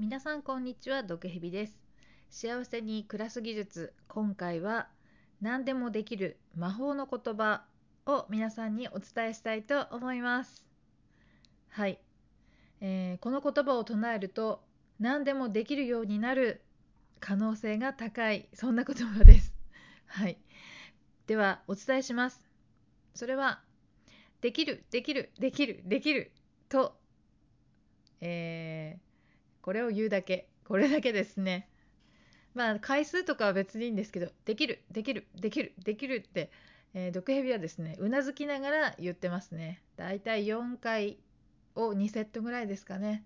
皆さんこんにちは毒蛇です。幸せに暮らす技術。今回は何でもできる魔法の言葉を皆さんにお伝えしたいと思います。はい、えー、この言葉を唱えると何でもできるようになる可能性が高い。そんな言葉です。はい。ではお伝えします。それはできるできるできるできるとえーこれを言うだけ。これだけですね。まあ回数とかは別にいいんですけどできるできるできるできるって、えー、毒蛇はですねうなずきながら言ってますね。だいたい4回を2セットぐらいですかね。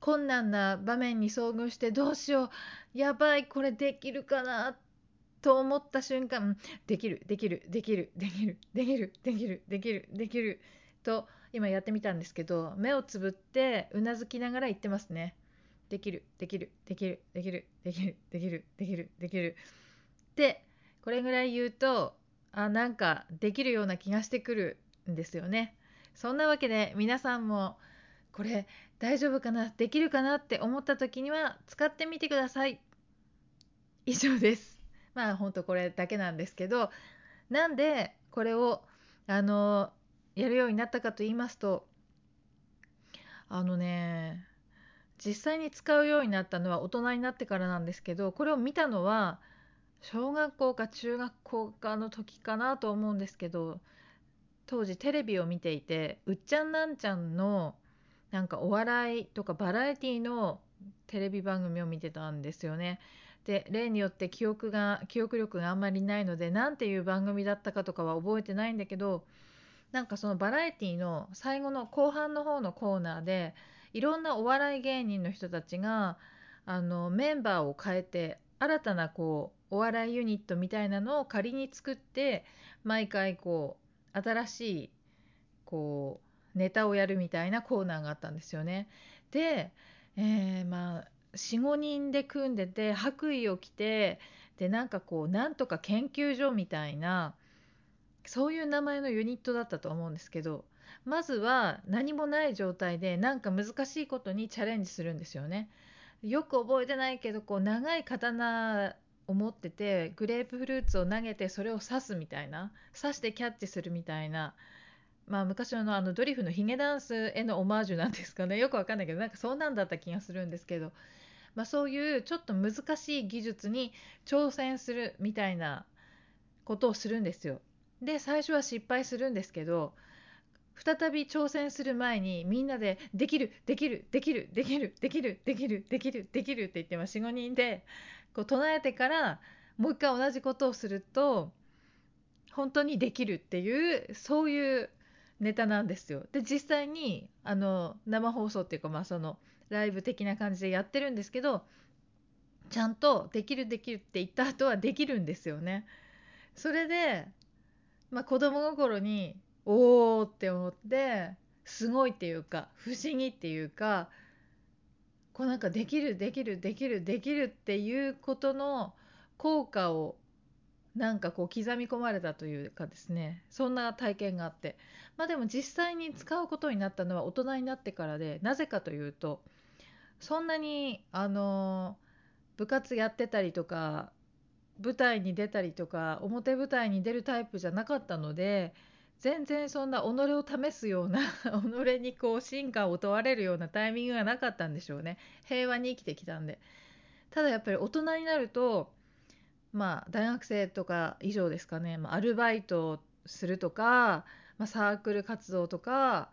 困難な場面に遭遇してどうしよう。やばいこれできるかなと思った瞬間できるできるできるできるできるできるできるできると今やってみたんですけど目をつぶってうなずきながら言ってますね。できるできるできるできるできるできるできるできる。でこれぐらい言うとあなんかできるような気がしてくるんですよね。そんなわけで皆さんもこれ大丈夫かな？できるかなって思った時には使ってみてください。以上です。まあほんとこれだけなんですけどなんでこれをあのやるようになったかと言いますとあのね実際に使うようになったのは大人になってからなんですけどこれを見たのは小学校か中学校かの時かなと思うんですけど当時テレビを見ていてうっちゃんなんちゃんのなんかお笑いとかバラエティのテレビ番組を見てたんですよね。で例によって記憶が記憶力があんまりないので何ていう番組だったかとかは覚えてないんだけどなんかそのバラエティの最後の後半の方のコーナーでいろんなお笑い芸人の人たちがあのメンバーを変えて新たなこうお笑いユニットみたいなのを仮に作って毎回こう新しいこうネタをやるみたいなコーナーがあったんですよね。で、えー、まあ45人で組んでて白衣を着てでなんかこうなんとか研究所みたいなそういう名前のユニットだったと思うんですけどまずは何もない状態でなんか難しいことにチャレンジするんですよね。よく覚えてないけどこう長い刀を持っててグレープフルーツを投げてそれを刺すみたいな刺してキャッチするみたいな。まあ昔のあのドリフのヒゲダンスへのオマージュなんですかねよくわかんないけどなんかそんなんだった気がするんですけど、まあ、そういうちょっと難しい技術に挑戦するみたいなことをするんですよ。で最初は失敗するんですけど再び挑戦する前にみんなで「できるできるできるできるできるできるできるできる」って言って45人でこう唱えてからもう一回同じことをすると本当にできるっていうそういうネタなんですよ。で実際にあの生放送っていうかまあそのライブ的な感じでやってるんですけどちゃんと「できるできる」って言った後はできるんですよね。それで、まあ、子供心におーって思ってすごいっていうか不思議っていうかこうなんかできるできるできるできるっていうことの効果をなんかこう刻み込まれたというかですねそんな体験があって。まあでも実際に使うことになったのは大人になってからでなぜかというとそんなにあの部活やってたりとか舞台に出たりとか表舞台に出るタイプじゃなかったので全然そんな己を試すような 己にこう進化を問われるようなタイミングがなかったんでしょうね。平和に生きてきたんで。ただやっぱり大人になるとまあ大学生とか以上ですかね、まあ、アルバイトをするとか、まあ、サークル活動とか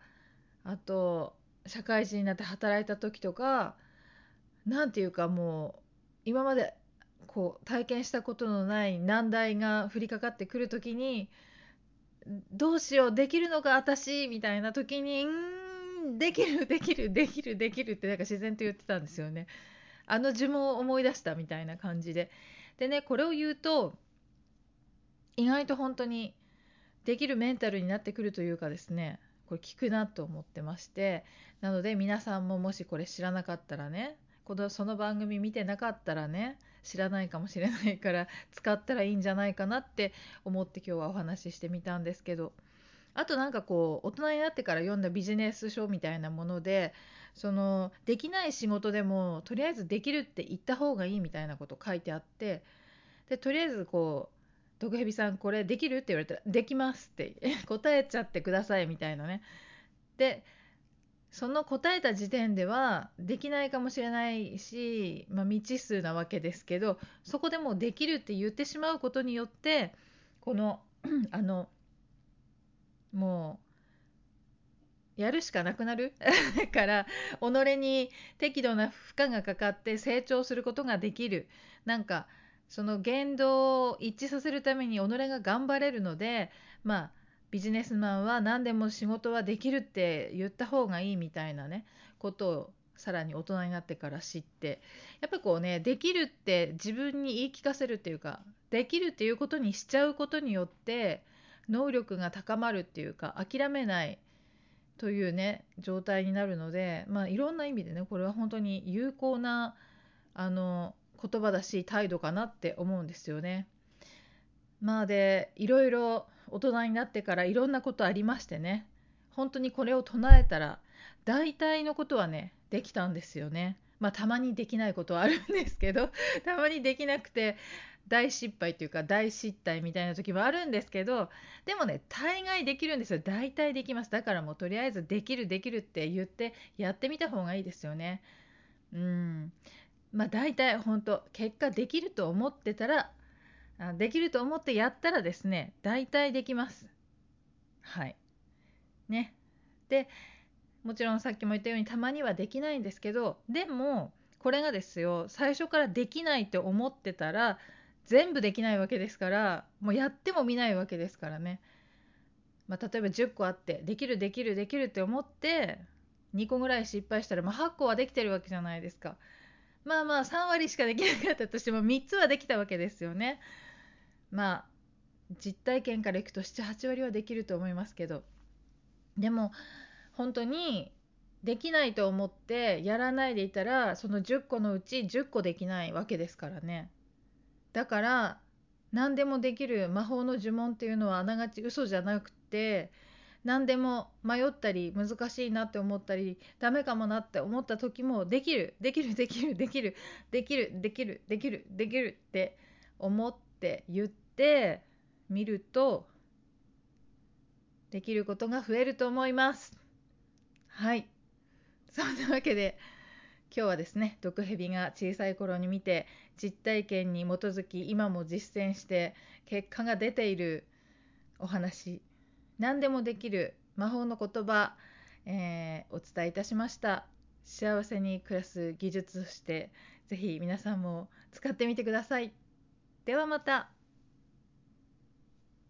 あと社会人になって働いた時とか何て言うかもう今までこう体験したことのない難題が降りかかってくる時にどうしようできるのか私みたいな時にんできる できるできるできるってなんか自然と言ってたんですよね。あの呪文を思い出したみたいな感じで。でねこれを言うと意外と本当にできるメンタルになってくるというかですねこれ効くなと思ってましてなので皆さんももしこれ知らなかったらねこのその番組見てなかったらね知らないかもしれないから使ったらいいんじゃないかなって思って今日はお話ししてみたんですけどあとなんかこう大人になってから読んだビジネス書みたいなものでそのできない仕事でもとりあえずできるって言った方がいいみたいなこと書いてあってでとりあえずこう「毒蛇さんこれできる?」って言われたら「できます」って答えちゃってくださいみたいなね。でその答えた時点ではできないかもしれないし、まあ、未知数なわけですけどそこでもうできるって言ってしまうことによってこの あのもうやるしかなくなる？から己に適度な負荷がかかって成長することができる。なんかその言動を一致させるために己が頑張れるのでまあビジネスマンは何でも仕事はできるって言った方がいいみたいなねことをさらに大人になってから知ってやっぱこうねできるって自分に言い聞かせるっていうかできるっていうことにしちゃうことによって能力が高まるっていうか諦めないというね状態になるのでまあいろんな意味でねこれは本当に有効なあの言葉だし態度かなって思うんですよね。まあでいろいろ大人になってからいろんなことありましてね。本当にこれを唱えたら大体のことはねできたんですよね。まあたまにできないことはあるんですけど たまにできなくて大失敗というか大失態みたいな時もあるんですけどでもね大概できるんですよ。大体できます。だからもうとりあえずできるできるって言ってやってみた方がいいですよね。うん。まあ大体本当結果できると思ってたらできると思ってやったらですね大体できます。はい。ね。でもちろんさっきも言ったようにたまにはできないんですけどでもこれがですよ最初からできないって思ってたら全部できないわけですからもうやっても見ないわけですからね、まあ、例えば10個あってできるできるできるって思って2個ぐらい失敗したら、まあ、8個はできてるわけじゃないですか。まあまあ3割しかできなかったとしても3つはできたわけですよね。まあ実体験からいくと78割はできると思いますけどでも本当にできないと思ってやらないでいたらその10個のうち10個できないわけですからね。だから何でもできる魔法の呪文っていうのはあながち嘘じゃなくて何でも迷ったり難しいなって思ったりダメかもなって思った時もできるできるできるできるできるできるできるできるって思って言ってみるとできることが増えると思います。はい。そんなわけで今日はですね毒蛇が小さい頃に見て実体験に基づき今も実践して結果が出ているお話何でもできる魔法の言葉、えー、お伝えいたしました。幸せに暮らす技術として是非皆さんも使ってみてください。ではまた。